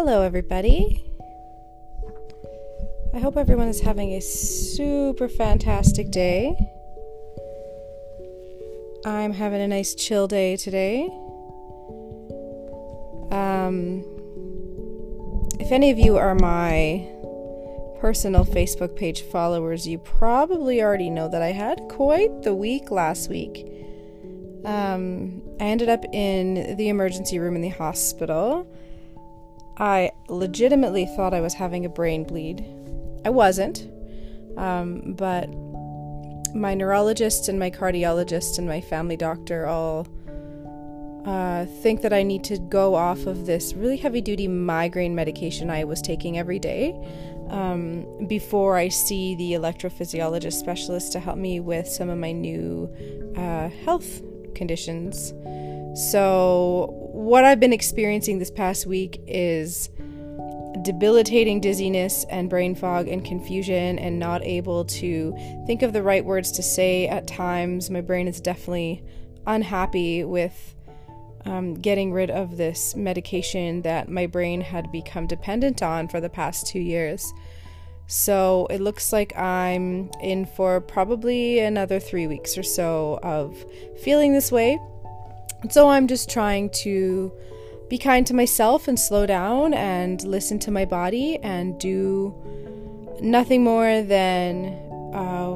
Hello, everybody. I hope everyone is having a super fantastic day. I'm having a nice chill day today. Um, if any of you are my personal Facebook page followers, you probably already know that I had quite the week last week. Um, I ended up in the emergency room in the hospital. I legitimately thought I was having a brain bleed. I wasn't, um, but my neurologist and my cardiologist and my family doctor all uh, think that I need to go off of this really heavy duty migraine medication I was taking every day um, before I see the electrophysiologist specialist to help me with some of my new uh, health conditions. So, what I've been experiencing this past week is debilitating dizziness and brain fog and confusion and not able to think of the right words to say at times. My brain is definitely unhappy with um, getting rid of this medication that my brain had become dependent on for the past two years. So it looks like I'm in for probably another three weeks or so of feeling this way. So I'm just trying to be kind to myself and slow down and listen to my body and do nothing more than uh,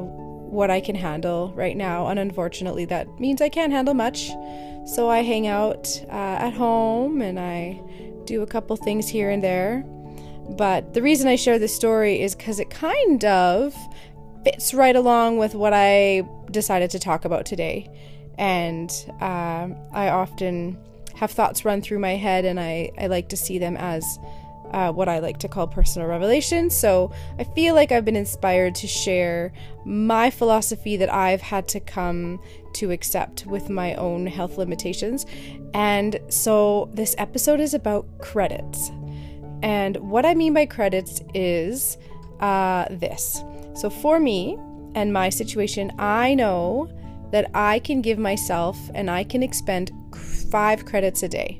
what I can handle right now. And unfortunately, that means I can't handle much. So I hang out uh, at home and I do a couple things here and there. But the reason I share this story is because it kind of fits right along with what I decided to talk about today. And uh, I often have thoughts run through my head, and I, I like to see them as uh, what I like to call personal revelation. So I feel like I've been inspired to share my philosophy that I've had to come to accept with my own health limitations. And so this episode is about credits. And what I mean by credits is uh, this. So for me and my situation, I know that I can give myself and I can expend five credits a day.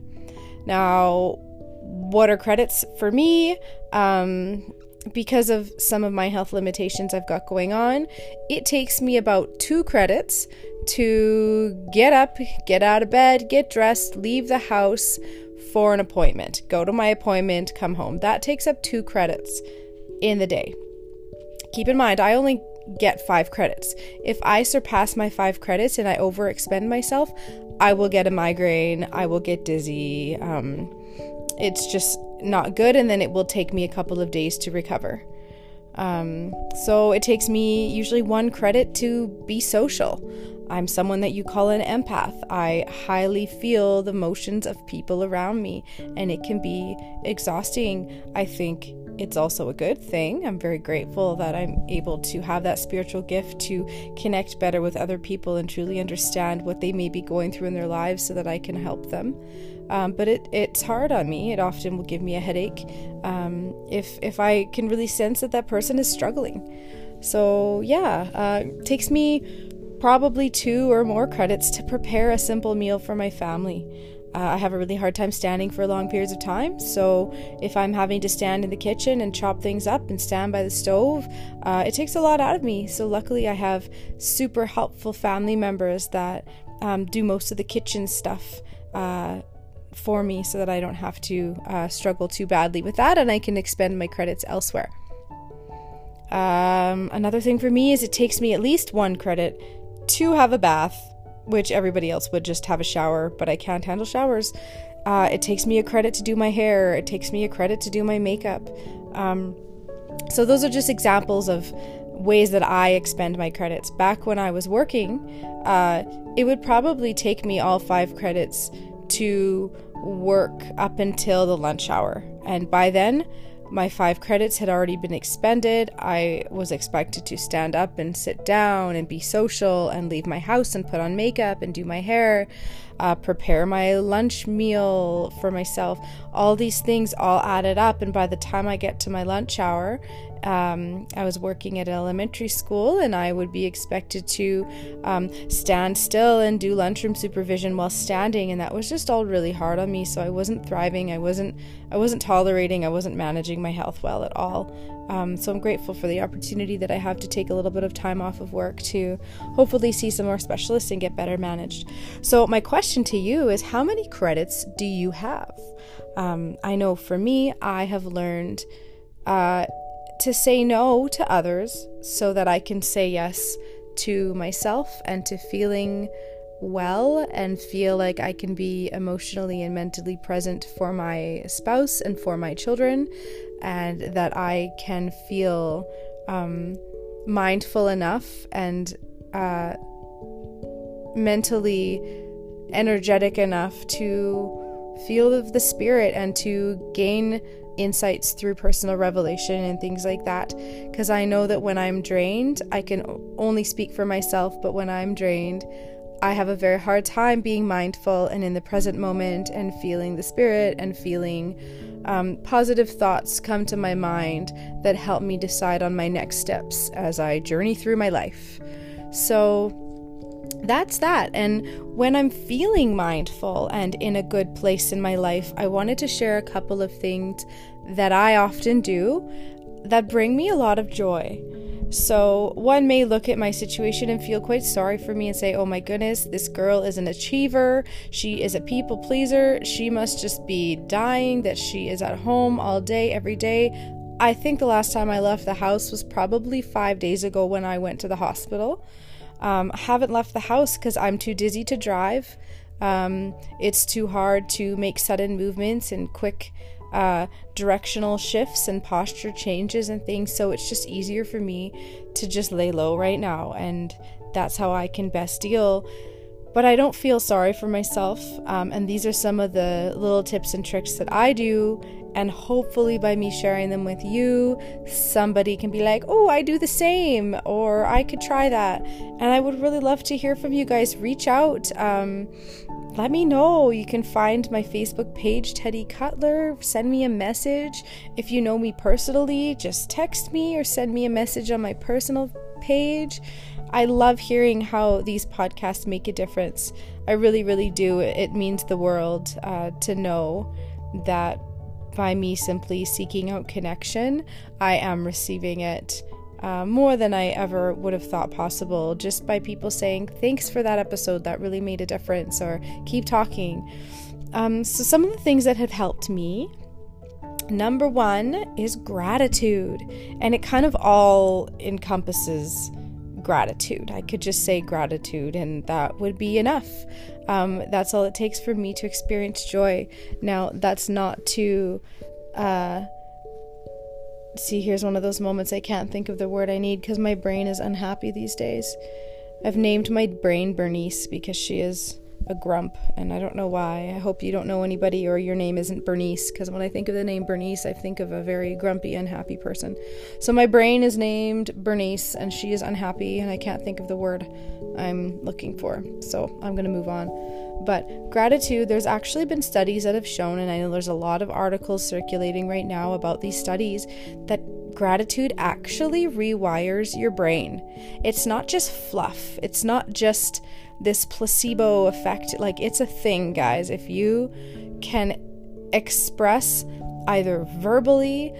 Now, what are credits for me? Um, because of some of my health limitations I've got going on, it takes me about two credits to get up, get out of bed, get dressed, leave the house for an appointment. Go to my appointment, come home. That takes up two credits in the day. Keep in mind, I only get five credits. If I surpass my five credits and I overexpend myself, I will get a migraine, I will get dizzy. Um, it's just not good, and then it will take me a couple of days to recover. Um, so it takes me usually one credit to be social. I'm someone that you call an empath. I highly feel the motions of people around me, and it can be exhausting. I think it's also a good thing. I'm very grateful that I'm able to have that spiritual gift to connect better with other people and truly understand what they may be going through in their lives so that I can help them. Um, but it, it's hard on me. It often will give me a headache um, if if I can really sense that that person is struggling. So yeah, uh, takes me probably two or more credits to prepare a simple meal for my family. Uh, I have a really hard time standing for long periods of time, so if I'm having to stand in the kitchen and chop things up and stand by the stove, uh, it takes a lot out of me. So, luckily, I have super helpful family members that um, do most of the kitchen stuff uh, for me so that I don't have to uh, struggle too badly with that and I can expend my credits elsewhere. Um, another thing for me is it takes me at least one credit to have a bath which everybody else would just have a shower, but I can't handle showers. Uh, it takes me a credit to do my hair. It takes me a credit to do my makeup. Um, so those are just examples of ways that I expend my credits. Back when I was working, uh, it would probably take me all five credits to work up until the lunch hour, and by then my five credits had already been expended. I was expected to stand up and sit down and be social and leave my house and put on makeup and do my hair. uh, prepare my lunch meal for myself. All these things all added up, and by the time I get to my lunch hour, um, I was working at elementary school and I would be expected to um, stand still and do lunchroom supervision while standing, and that was just all really hard on me. So I wasn't thriving. I wasn't. I wasn't tolerating. I wasn't managing my health well at all. Um, so I'm grateful for the opportunity that I have to take a little bit of time off of work to hopefully see some more specialists and get better managed. So my question to you is, how many credits do you have? Um, I know for me, I have learned. Uh, to say no to others so that I can say yes to myself and to feeling well and feel like I can be emotionally and mentally present for my spouse and for my children, and that I can feel um, mindful enough and uh, mentally energetic enough to feel the spirit and to gain insights through personal revelation and things like that. Because I know that when I'm drained, I can only speak for myself, but when I'm drained, I have a very hard time being mindful and in the present moment and feeling the spirit and feeling um, positive thoughts come to my mind that help me decide on my next steps as I journey through my life. So, that's that. And when I'm feeling mindful and in a good place in my life, I wanted to share a couple of things that I often do that bring me a lot of joy. So, one may look at my situation and feel quite sorry for me and say, Oh my goodness, this girl is an achiever. She is a people pleaser. She must just be dying that she is at home all day, every day. I think the last time I left the house was probably five days ago when I went to the hospital. Um, haven't left the house because I'm too dizzy to drive. Um, it's too hard to make sudden movements and quick uh, directional shifts and posture changes and things. So it's just easier for me to just lay low right now. And that's how I can best deal. But I don't feel sorry for myself. Um, and these are some of the little tips and tricks that I do and hopefully, by me sharing them with you, somebody can be like, oh, I do the same, or I could try that. And I would really love to hear from you guys. Reach out. Um, let me know. You can find my Facebook page, Teddy Cutler. Send me a message. If you know me personally, just text me or send me a message on my personal page. I love hearing how these podcasts make a difference. I really, really do. It means the world uh, to know that by me simply seeking out connection, I am receiving it uh, more than I ever would have thought possible just by people saying, Thanks for that episode, that really made a difference, or keep talking. Um, so, some of the things that have helped me number one is gratitude, and it kind of all encompasses gratitude. I could just say gratitude, and that would be enough. Um, that's all it takes for me to experience joy. Now, that's not to. Uh, see, here's one of those moments I can't think of the word I need because my brain is unhappy these days. I've named my brain Bernice because she is a grump, and I don't know why. I hope you don't know anybody or your name isn't Bernice, because when I think of the name Bernice, I think of a very grumpy, unhappy person. So my brain is named Bernice, and she is unhappy, and I can't think of the word I'm looking for. So I'm going to move on. But gratitude, there's actually been studies that have shown, and I know there's a lot of articles circulating right now about these studies, that gratitude actually rewires your brain. It's not just fluff, it's not just this placebo effect. Like, it's a thing, guys. If you can express either verbally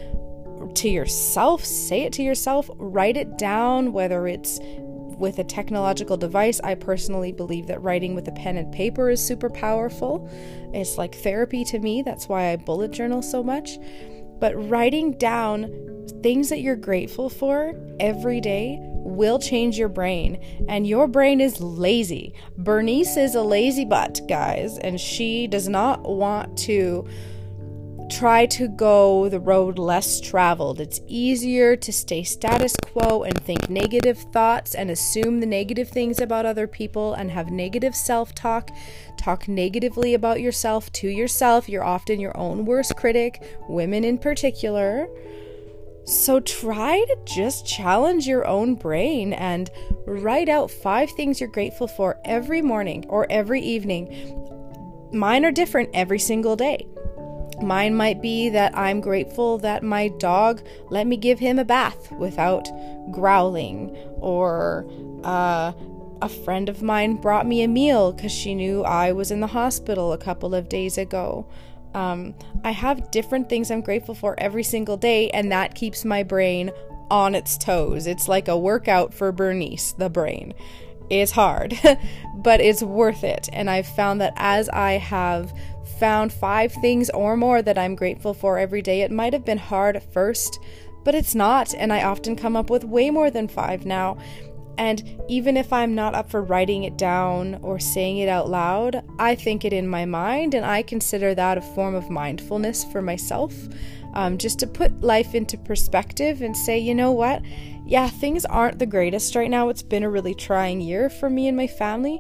to yourself, say it to yourself, write it down, whether it's with a technological device. I personally believe that writing with a pen and paper is super powerful. It's like therapy to me. That's why I bullet journal so much. But writing down things that you're grateful for every day will change your brain. And your brain is lazy. Bernice is a lazy butt, guys, and she does not want to try to go the road less traveled. It's easier to stay status quo and think negative thoughts and assume the negative things about other people and have negative self talk. Talk negatively about yourself to yourself. You're often your own worst critic, women in particular. So try to just challenge your own brain and write out five things you're grateful for every morning or every evening. mine are different every single day. Mine might be that I'm grateful that my dog let me give him a bath without growling, or uh, a friend of mine brought me a meal because she knew I was in the hospital a couple of days ago. Um, I have different things I'm grateful for every single day, and that keeps my brain on its toes. It's like a workout for Bernice, the brain. It's hard, but it's worth it. And I've found that as I have found five things or more that I'm grateful for every day, it might have been hard at first, but it's not. And I often come up with way more than five now. And even if I'm not up for writing it down or saying it out loud, I think it in my mind, and I consider that a form of mindfulness for myself. Um, just to put life into perspective and say, you know what? Yeah, things aren't the greatest right now. It's been a really trying year for me and my family,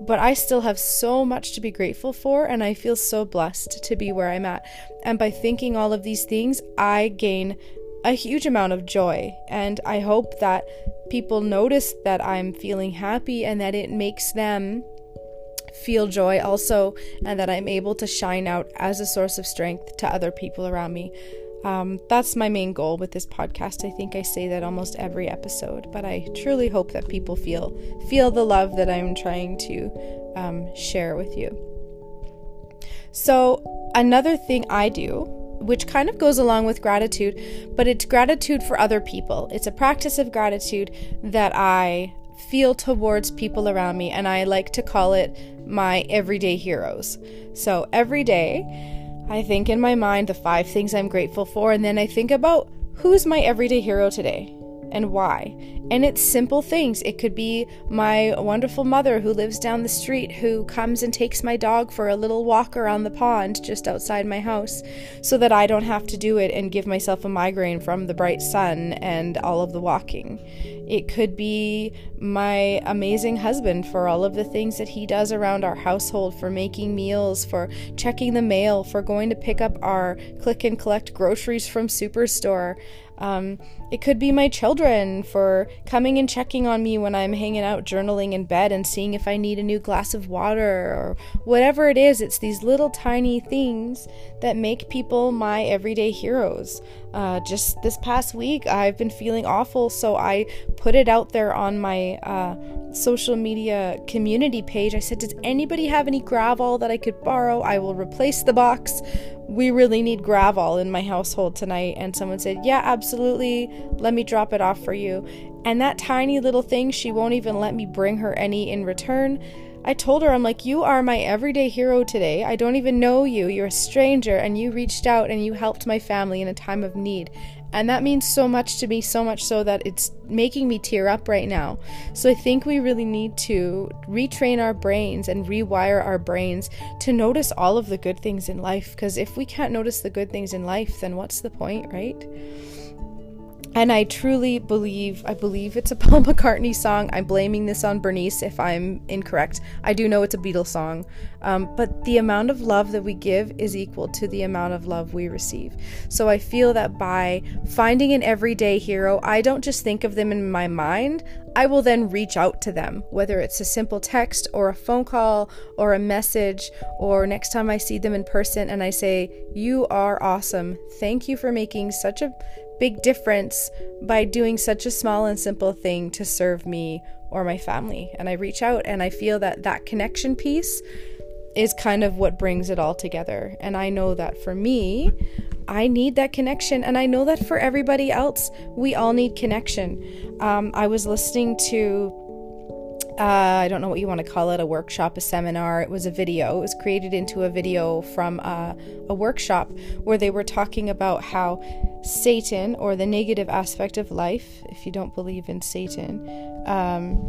but I still have so much to be grateful for, and I feel so blessed to be where I'm at. And by thinking all of these things, I gain a huge amount of joy. And I hope that people notice that I'm feeling happy and that it makes them feel joy also, and that I'm able to shine out as a source of strength to other people around me. Um, that's my main goal with this podcast. I think I say that almost every episode, but I truly hope that people feel feel the love that I'm trying to um, share with you. So another thing I do which kind of goes along with gratitude, but it's gratitude for other people. It's a practice of gratitude that I feel towards people around me, and I like to call it my everyday heroes. So every day, I think in my mind the five things I'm grateful for, and then I think about who's my everyday hero today and why. And it's simple things. It could be my wonderful mother who lives down the street who comes and takes my dog for a little walk around the pond just outside my house so that I don't have to do it and give myself a migraine from the bright sun and all of the walking. It could be my amazing husband for all of the things that he does around our household, for making meals, for checking the mail, for going to pick up our click and collect groceries from Superstore. Um, it could be my children for coming and checking on me when I'm hanging out journaling in bed and seeing if I need a new glass of water or whatever it is. It's these little tiny things that make people my everyday heroes. Uh, just this past week, I've been feeling awful, so I put it out there on my uh, social media community page. I said, Does anybody have any gravel that I could borrow? I will replace the box we really need gravel in my household tonight. And someone said, Yeah, absolutely. Let me drop it off for you. And that tiny little thing, she won't even let me bring her any in return. I told her, I'm like, you are my everyday hero today. I don't even know you. You're a stranger, and you reached out and you helped my family in a time of need. And that means so much to me, so much so that it's making me tear up right now. So I think we really need to retrain our brains and rewire our brains to notice all of the good things in life. Because if we can't notice the good things in life, then what's the point, right? And I truly believe, I believe it's a Paul McCartney song. I'm blaming this on Bernice if I'm incorrect. I do know it's a Beatles song. Um, but the amount of love that we give is equal to the amount of love we receive. So I feel that by finding an everyday hero, I don't just think of them in my mind, I will then reach out to them, whether it's a simple text or a phone call or a message, or next time I see them in person and I say, You are awesome. Thank you for making such a big difference by doing such a small and simple thing to serve me or my family. And I reach out and I feel that that connection piece is kind of what brings it all together. And I know that for me, I need that connection. And I know that for everybody else, we all need connection. Um, I was listening to uh, I don't know what you want to call it, a workshop, a seminar. It was a video. It was created into a video from uh, a workshop where they were talking about how Satan, or the negative aspect of life, if you don't believe in Satan, um,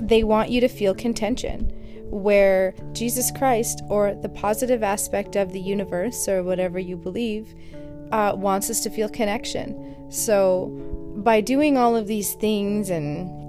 they want you to feel contention. Where Jesus Christ, or the positive aspect of the universe, or whatever you believe, uh, wants us to feel connection. So, by doing all of these things and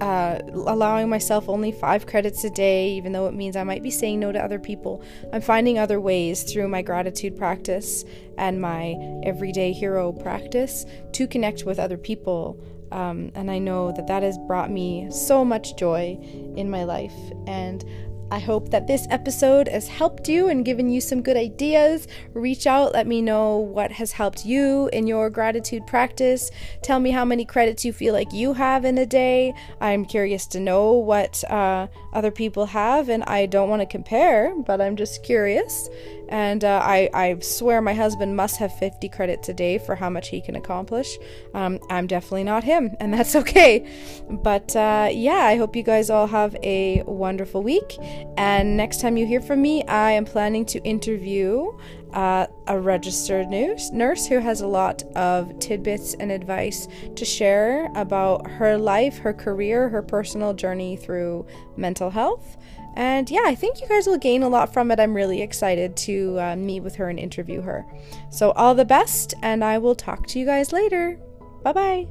uh, allowing myself only five credits a day, even though it means I might be saying no to other people. I'm finding other ways through my gratitude practice and my everyday hero practice to connect with other people. Um, and I know that that has brought me so much joy in my life. And I hope that this episode has helped you and given you some good ideas. Reach out, let me know what has helped you in your gratitude practice. Tell me how many credits you feel like you have in a day. I'm curious to know what uh, other people have, and I don't want to compare, but I'm just curious. And uh, I, I swear my husband must have 50 credits a day for how much he can accomplish. Um, I'm definitely not him, and that's okay. But uh, yeah, I hope you guys all have a wonderful week. And next time you hear from me, I am planning to interview uh, a registered nurse, nurse who has a lot of tidbits and advice to share about her life, her career, her personal journey through mental health. And yeah, I think you guys will gain a lot from it. I'm really excited to uh, meet with her and interview her. So, all the best, and I will talk to you guys later. Bye bye.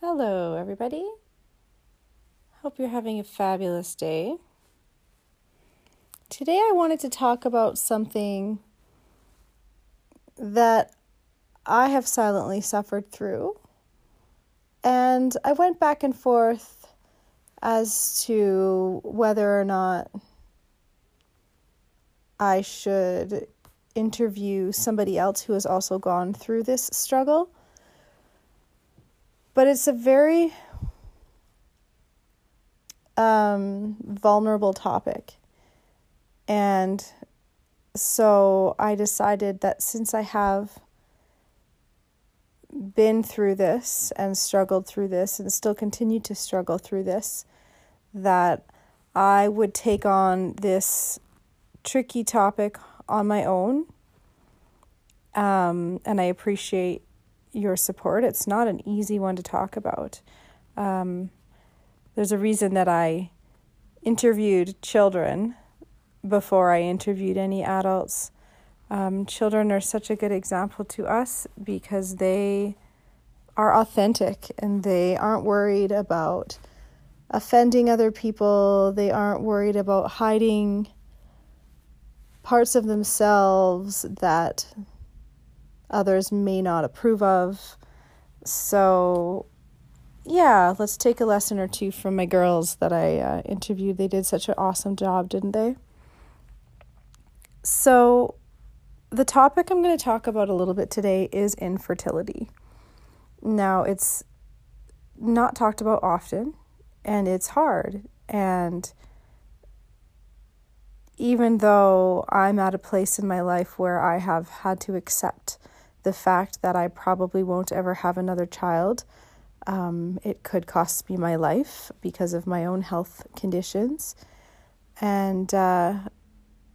Hello, everybody. Hope you're having a fabulous day. Today, I wanted to talk about something that I have silently suffered through and I went back and forth as to whether or not I should interview somebody else who has also gone through this struggle. But it's a very um, vulnerable topic. And so I decided that since I have been through this and struggled through this and still continue to struggle through this, that I would take on this tricky topic on my own. Um, and I appreciate your support. It's not an easy one to talk about. Um, there's a reason that I interviewed children before I interviewed any adults um, children are such a good example to us because they are authentic and they aren't worried about offending other people. They aren't worried about hiding parts of themselves that others may not approve of. So, yeah, let's take a lesson or two from my girls that I uh, interviewed. They did such an awesome job, didn't they? So, the topic I'm going to talk about a little bit today is infertility. Now, it's not talked about often and it's hard. And even though I'm at a place in my life where I have had to accept the fact that I probably won't ever have another child, um, it could cost me my life because of my own health conditions. And uh,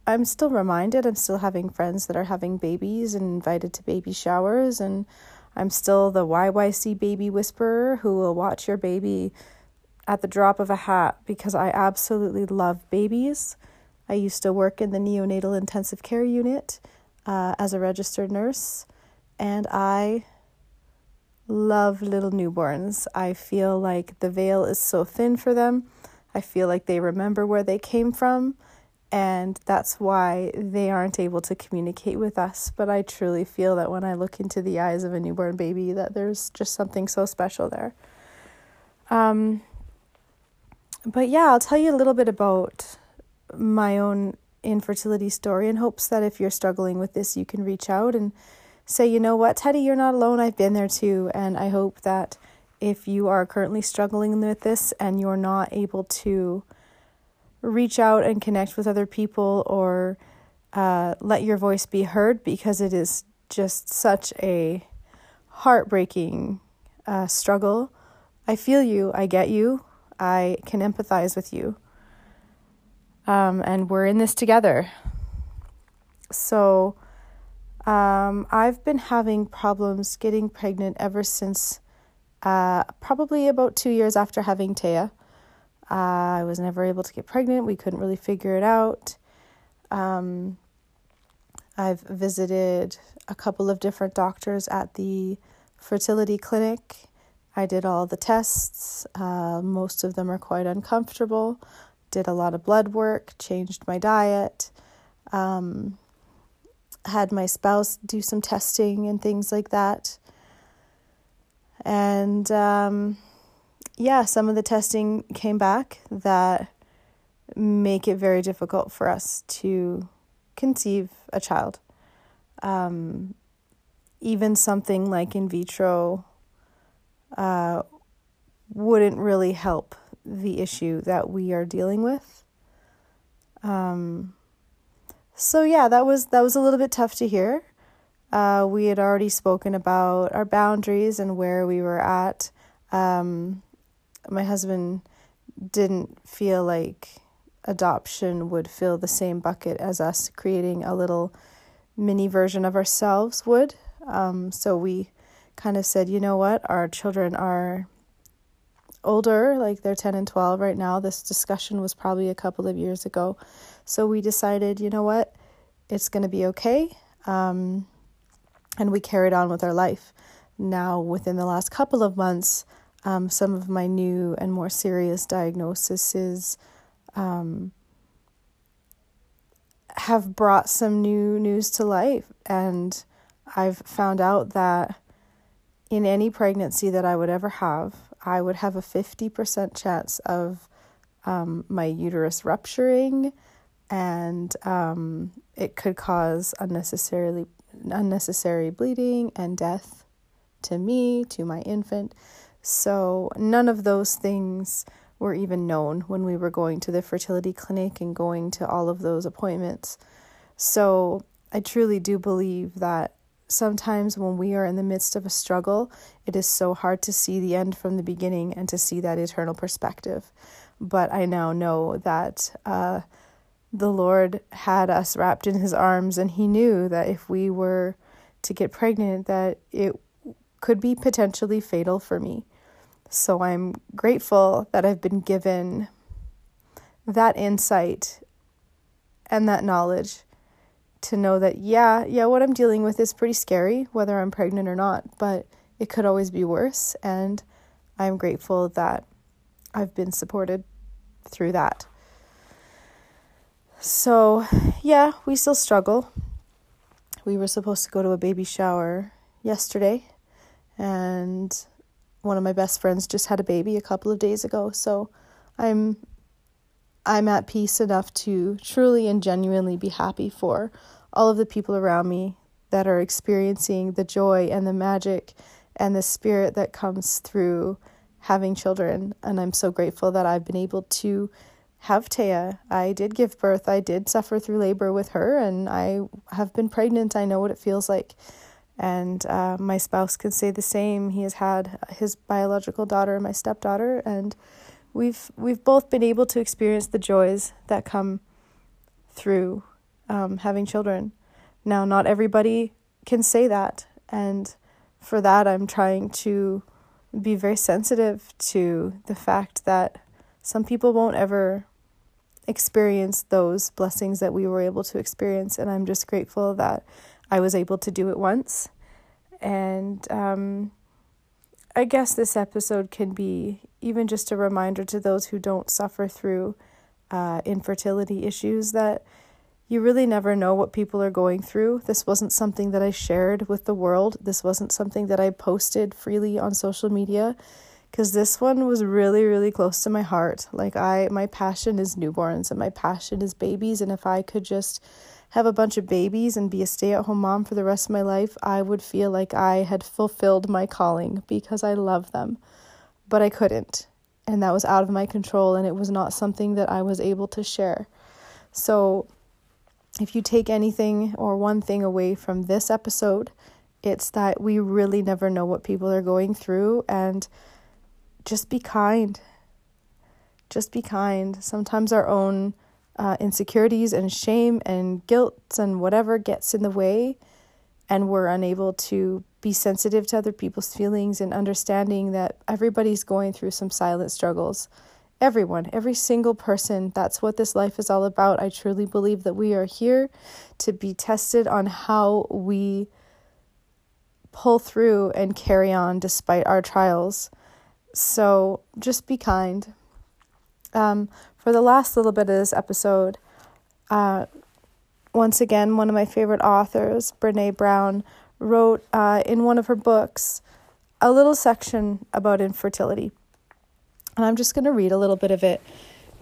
I'm still reminded, I'm still having friends that are having babies and invited to baby showers, and I'm still the YYC baby whisperer who will watch your baby at the drop of a hat because I absolutely love babies. I used to work in the neonatal intensive care unit uh, as a registered nurse, and I love little newborns. I feel like the veil is so thin for them. I feel like they remember where they came from and that's why they aren't able to communicate with us. But i truly feel that when i look into the eyes of a newborn baby that there's just something so special there. Um, but yeah i'll tell you a little bit about my own infertility story in hopes that if you're struggling with this you can reach out and say you know what teddy you're not alone. I've been there too. And i hope that if you are currently struggling with this and you're not able to reach out and connect with other people or uh, let your voice be heard because it is just such a heartbreaking uh, struggle. I feel you, I get you, I can empathize with you. Um, and we're in this together. So, um, I've been having problems getting pregnant ever since uh, probably about two years after having Taya. I was never able to get pregnant. We couldn't really figure it out. Um, I've visited a couple of different doctors at the fertility clinic. I did all the tests. Uh, most of them are quite uncomfortable. Did a lot of blood work, changed my diet, um, had my spouse do some testing and things like that. And um, yeah, some of the testing came back that make it very difficult for us to conceive a child. Um, even something like in vitro uh, wouldn't really help the issue that we are dealing with. Um, so yeah, that was that was a little bit tough to hear. Uh, we had already spoken about our boundaries and where we were at. Um, my husband didn't feel like adoption would fill the same bucket as us creating a little mini version of ourselves would. Um, so we kind of said, you know what, our children are older, like they're 10 and 12 right now. This discussion was probably a couple of years ago. So we decided, you know what, it's going to be okay. Um, and we carried on with our life. Now, within the last couple of months, um, some of my new and more serious diagnoses um, have brought some new news to life. And I've found out that in any pregnancy that I would ever have, I would have a 50% chance of um, my uterus rupturing, and um, it could cause unnecessarily unnecessary bleeding and death to me, to my infant. So none of those things were even known when we were going to the fertility clinic and going to all of those appointments. So I truly do believe that sometimes when we are in the midst of a struggle, it is so hard to see the end from the beginning and to see that eternal perspective. But I now know that uh, the Lord had us wrapped in His arms, and He knew that if we were to get pregnant, that it could be potentially fatal for me. So I'm grateful that I've been given that insight and that knowledge to know that yeah, yeah, what I'm dealing with is pretty scary whether I'm pregnant or not, but it could always be worse and I'm grateful that I've been supported through that. So, yeah, we still struggle. We were supposed to go to a baby shower yesterday and one of my best friends just had a baby a couple of days ago. So, I'm I'm at peace enough to truly and genuinely be happy for all of the people around me that are experiencing the joy and the magic and the spirit that comes through having children. And I'm so grateful that I've been able to have Taya. I did give birth, I did suffer through labor with her, and I have been pregnant. I know what it feels like. And uh, my spouse can say the same. He has had his biological daughter and my stepdaughter, and we've we've both been able to experience the joys that come through um, having children. Now, not everybody can say that, and for that, I'm trying to be very sensitive to the fact that some people won't ever experience those blessings that we were able to experience, and I'm just grateful that I was able to do it once. And um, I guess this episode can be even just a reminder to those who don't suffer through uh, infertility issues that you really never know what people are going through. This wasn't something that I shared with the world. This wasn't something that I posted freely on social media because this one was really really close to my heart. Like I my passion is newborns and my passion is babies and if I could just have a bunch of babies and be a stay-at-home mom for the rest of my life, I would feel like I had fulfilled my calling because I love them. But I couldn't. And that was out of my control and it was not something that I was able to share. So if you take anything or one thing away from this episode, it's that we really never know what people are going through and just be kind. Just be kind. Sometimes our own uh, insecurities and shame and guilt and whatever gets in the way, and we're unable to be sensitive to other people's feelings and understanding that everybody's going through some silent struggles everyone, every single person. That's what this life is all about. I truly believe that we are here to be tested on how we pull through and carry on despite our trials. So just be kind. Um, for the last little bit of this episode, uh, once again, one of my favorite authors, Brene Brown, wrote uh, in one of her books a little section about infertility. And I'm just going to read a little bit of it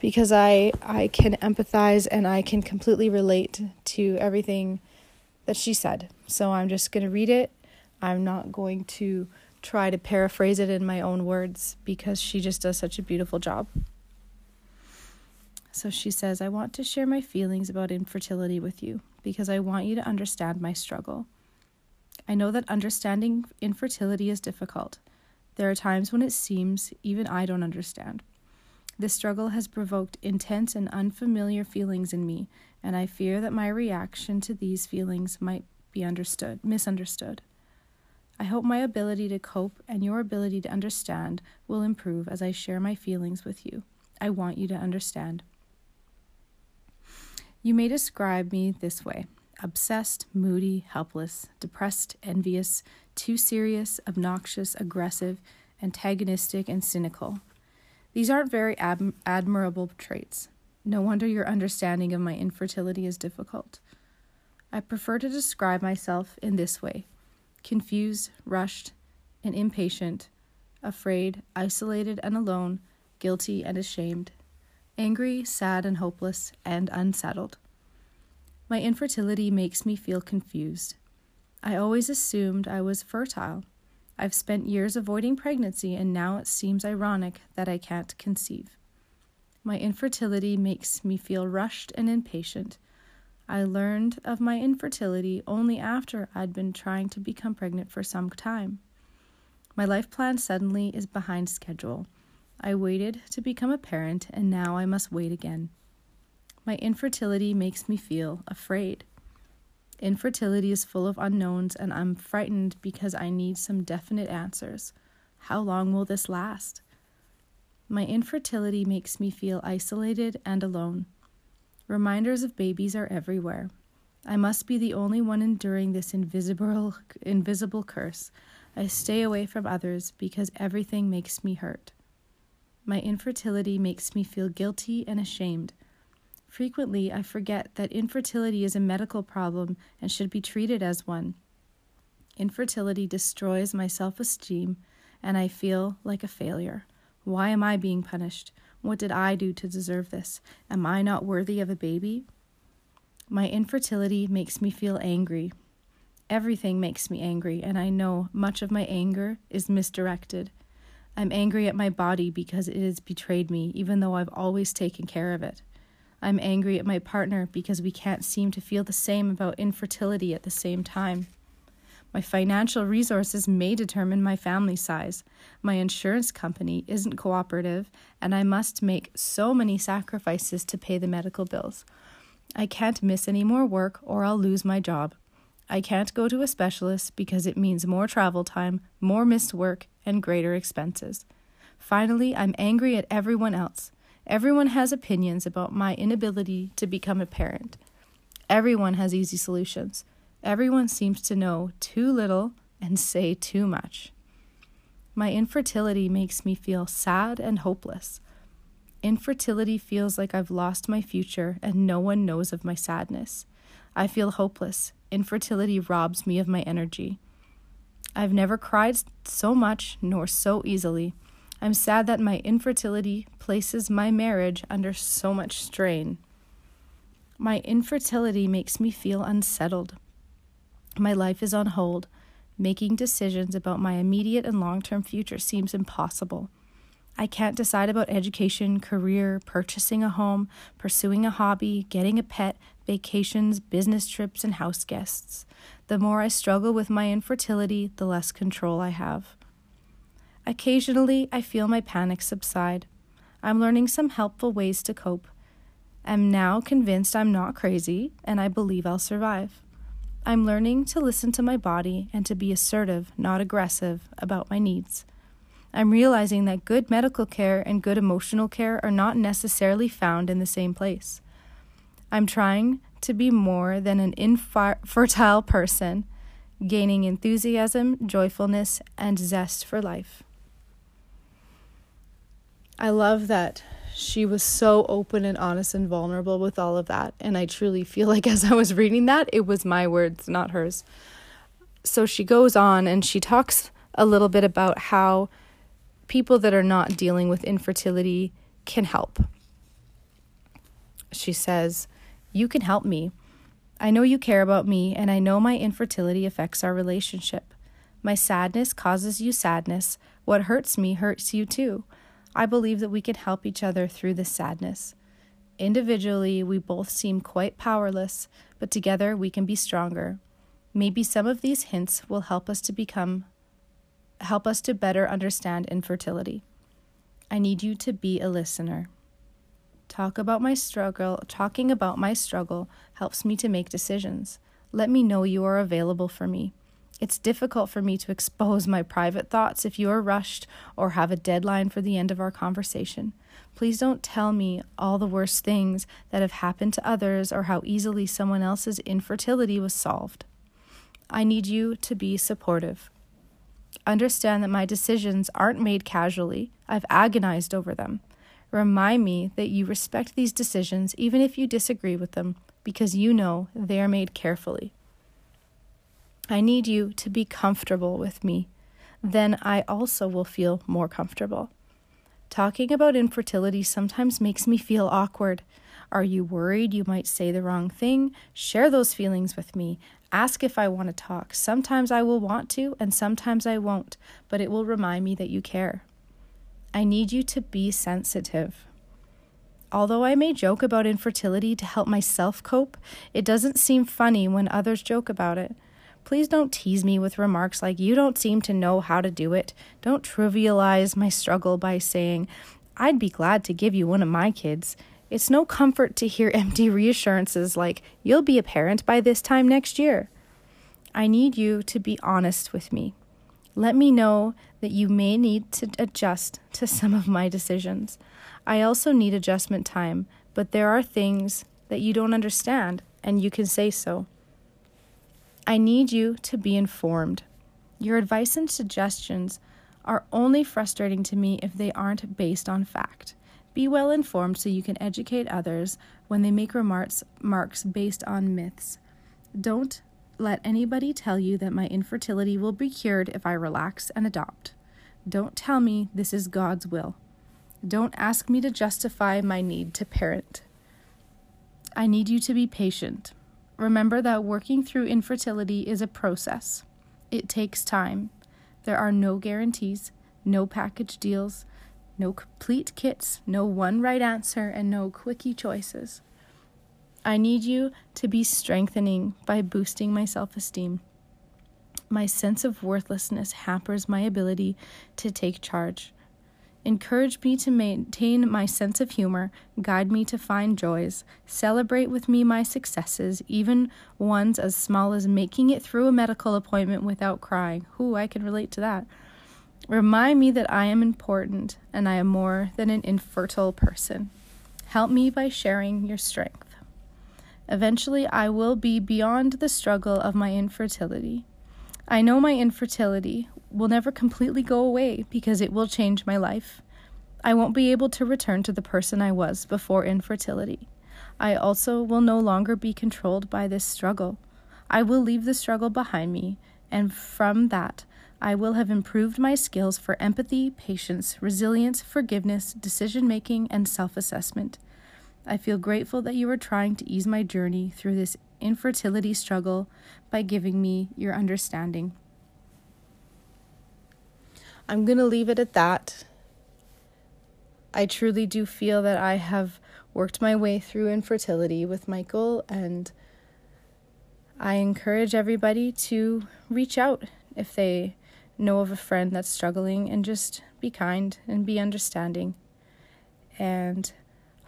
because I I can empathize and I can completely relate to everything that she said. So I'm just going to read it. I'm not going to try to paraphrase it in my own words because she just does such a beautiful job. So she says, I want to share my feelings about infertility with you because I want you to understand my struggle. I know that understanding infertility is difficult. There are times when it seems even I don't understand. This struggle has provoked intense and unfamiliar feelings in me, and I fear that my reaction to these feelings might be understood, misunderstood. I hope my ability to cope and your ability to understand will improve as I share my feelings with you. I want you to understand. You may describe me this way obsessed, moody, helpless, depressed, envious, too serious, obnoxious, aggressive, antagonistic, and cynical. These aren't very ab- admirable traits. No wonder your understanding of my infertility is difficult. I prefer to describe myself in this way confused, rushed, and impatient, afraid, isolated and alone, guilty and ashamed, angry, sad and hopeless, and unsettled. My infertility makes me feel confused. I always assumed I was fertile. I've spent years avoiding pregnancy, and now it seems ironic that I can't conceive. My infertility makes me feel rushed and impatient. I learned of my infertility only after I'd been trying to become pregnant for some time. My life plan suddenly is behind schedule. I waited to become a parent, and now I must wait again. My infertility makes me feel afraid. Infertility is full of unknowns, and I'm frightened because I need some definite answers. How long will this last? My infertility makes me feel isolated and alone. Reminders of babies are everywhere. I must be the only one enduring this invisible invisible curse. I stay away from others because everything makes me hurt. My infertility makes me feel guilty and ashamed. Frequently, I forget that infertility is a medical problem and should be treated as one. Infertility destroys my self esteem, and I feel like a failure. Why am I being punished? What did I do to deserve this? Am I not worthy of a baby? My infertility makes me feel angry. Everything makes me angry, and I know much of my anger is misdirected. I'm angry at my body because it has betrayed me, even though I've always taken care of it. I'm angry at my partner because we can't seem to feel the same about infertility at the same time. My financial resources may determine my family size. My insurance company isn't cooperative, and I must make so many sacrifices to pay the medical bills. I can't miss any more work or I'll lose my job. I can't go to a specialist because it means more travel time, more missed work, and greater expenses. Finally, I'm angry at everyone else. Everyone has opinions about my inability to become a parent. Everyone has easy solutions. Everyone seems to know too little and say too much. My infertility makes me feel sad and hopeless. Infertility feels like I've lost my future and no one knows of my sadness. I feel hopeless. Infertility robs me of my energy. I've never cried so much nor so easily. I'm sad that my infertility places my marriage under so much strain. My infertility makes me feel unsettled. My life is on hold. Making decisions about my immediate and long term future seems impossible. I can't decide about education, career, purchasing a home, pursuing a hobby, getting a pet, vacations, business trips, and house guests. The more I struggle with my infertility, the less control I have. Occasionally, I feel my panic subside. I'm learning some helpful ways to cope. I'm now convinced I'm not crazy, and I believe I'll survive. I'm learning to listen to my body and to be assertive, not aggressive, about my needs. I'm realizing that good medical care and good emotional care are not necessarily found in the same place. I'm trying to be more than an infertile person, gaining enthusiasm, joyfulness, and zest for life. I love that she was so open and honest and vulnerable with all of that. And I truly feel like as I was reading that, it was my words, not hers. So she goes on and she talks a little bit about how people that are not dealing with infertility can help. She says, You can help me. I know you care about me, and I know my infertility affects our relationship. My sadness causes you sadness. What hurts me hurts you too. I believe that we can help each other through this sadness. Individually, we both seem quite powerless, but together we can be stronger. Maybe some of these hints will help us to become help us to better understand infertility. I need you to be a listener. Talk about my struggle, talking about my struggle helps me to make decisions. Let me know you are available for me. It's difficult for me to expose my private thoughts if you are rushed or have a deadline for the end of our conversation. Please don't tell me all the worst things that have happened to others or how easily someone else's infertility was solved. I need you to be supportive. Understand that my decisions aren't made casually, I've agonized over them. Remind me that you respect these decisions even if you disagree with them, because you know they are made carefully. I need you to be comfortable with me. Then I also will feel more comfortable. Talking about infertility sometimes makes me feel awkward. Are you worried you might say the wrong thing? Share those feelings with me. Ask if I want to talk. Sometimes I will want to, and sometimes I won't, but it will remind me that you care. I need you to be sensitive. Although I may joke about infertility to help myself cope, it doesn't seem funny when others joke about it. Please don't tease me with remarks like, you don't seem to know how to do it. Don't trivialize my struggle by saying, I'd be glad to give you one of my kids. It's no comfort to hear empty reassurances like, you'll be a parent by this time next year. I need you to be honest with me. Let me know that you may need to adjust to some of my decisions. I also need adjustment time, but there are things that you don't understand, and you can say so. I need you to be informed. Your advice and suggestions are only frustrating to me if they aren't based on fact. Be well informed so you can educate others when they make remarks marks based on myths. Don't let anybody tell you that my infertility will be cured if I relax and adopt. Don't tell me this is God's will. Don't ask me to justify my need to parent. I need you to be patient. Remember that working through infertility is a process. It takes time. There are no guarantees, no package deals, no complete kits, no one right answer, and no quickie choices. I need you to be strengthening by boosting my self esteem. My sense of worthlessness hampers my ability to take charge. Encourage me to maintain my sense of humor, guide me to find joys, celebrate with me my successes, even ones as small as making it through a medical appointment without crying. Who I can relate to that. Remind me that I am important and I am more than an infertile person. Help me by sharing your strength. Eventually, I will be beyond the struggle of my infertility. I know my infertility will never completely go away because it will change my life. I won't be able to return to the person I was before infertility. I also will no longer be controlled by this struggle. I will leave the struggle behind me, and from that, I will have improved my skills for empathy, patience, resilience, forgiveness, decision making, and self assessment. I feel grateful that you are trying to ease my journey through this infertility struggle by giving me your understanding. I'm going to leave it at that. I truly do feel that I have worked my way through infertility with Michael, and I encourage everybody to reach out if they know of a friend that's struggling and just be kind and be understanding. And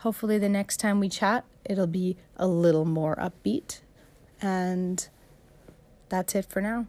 hopefully, the next time we chat, it'll be a little more upbeat. And that's it for now.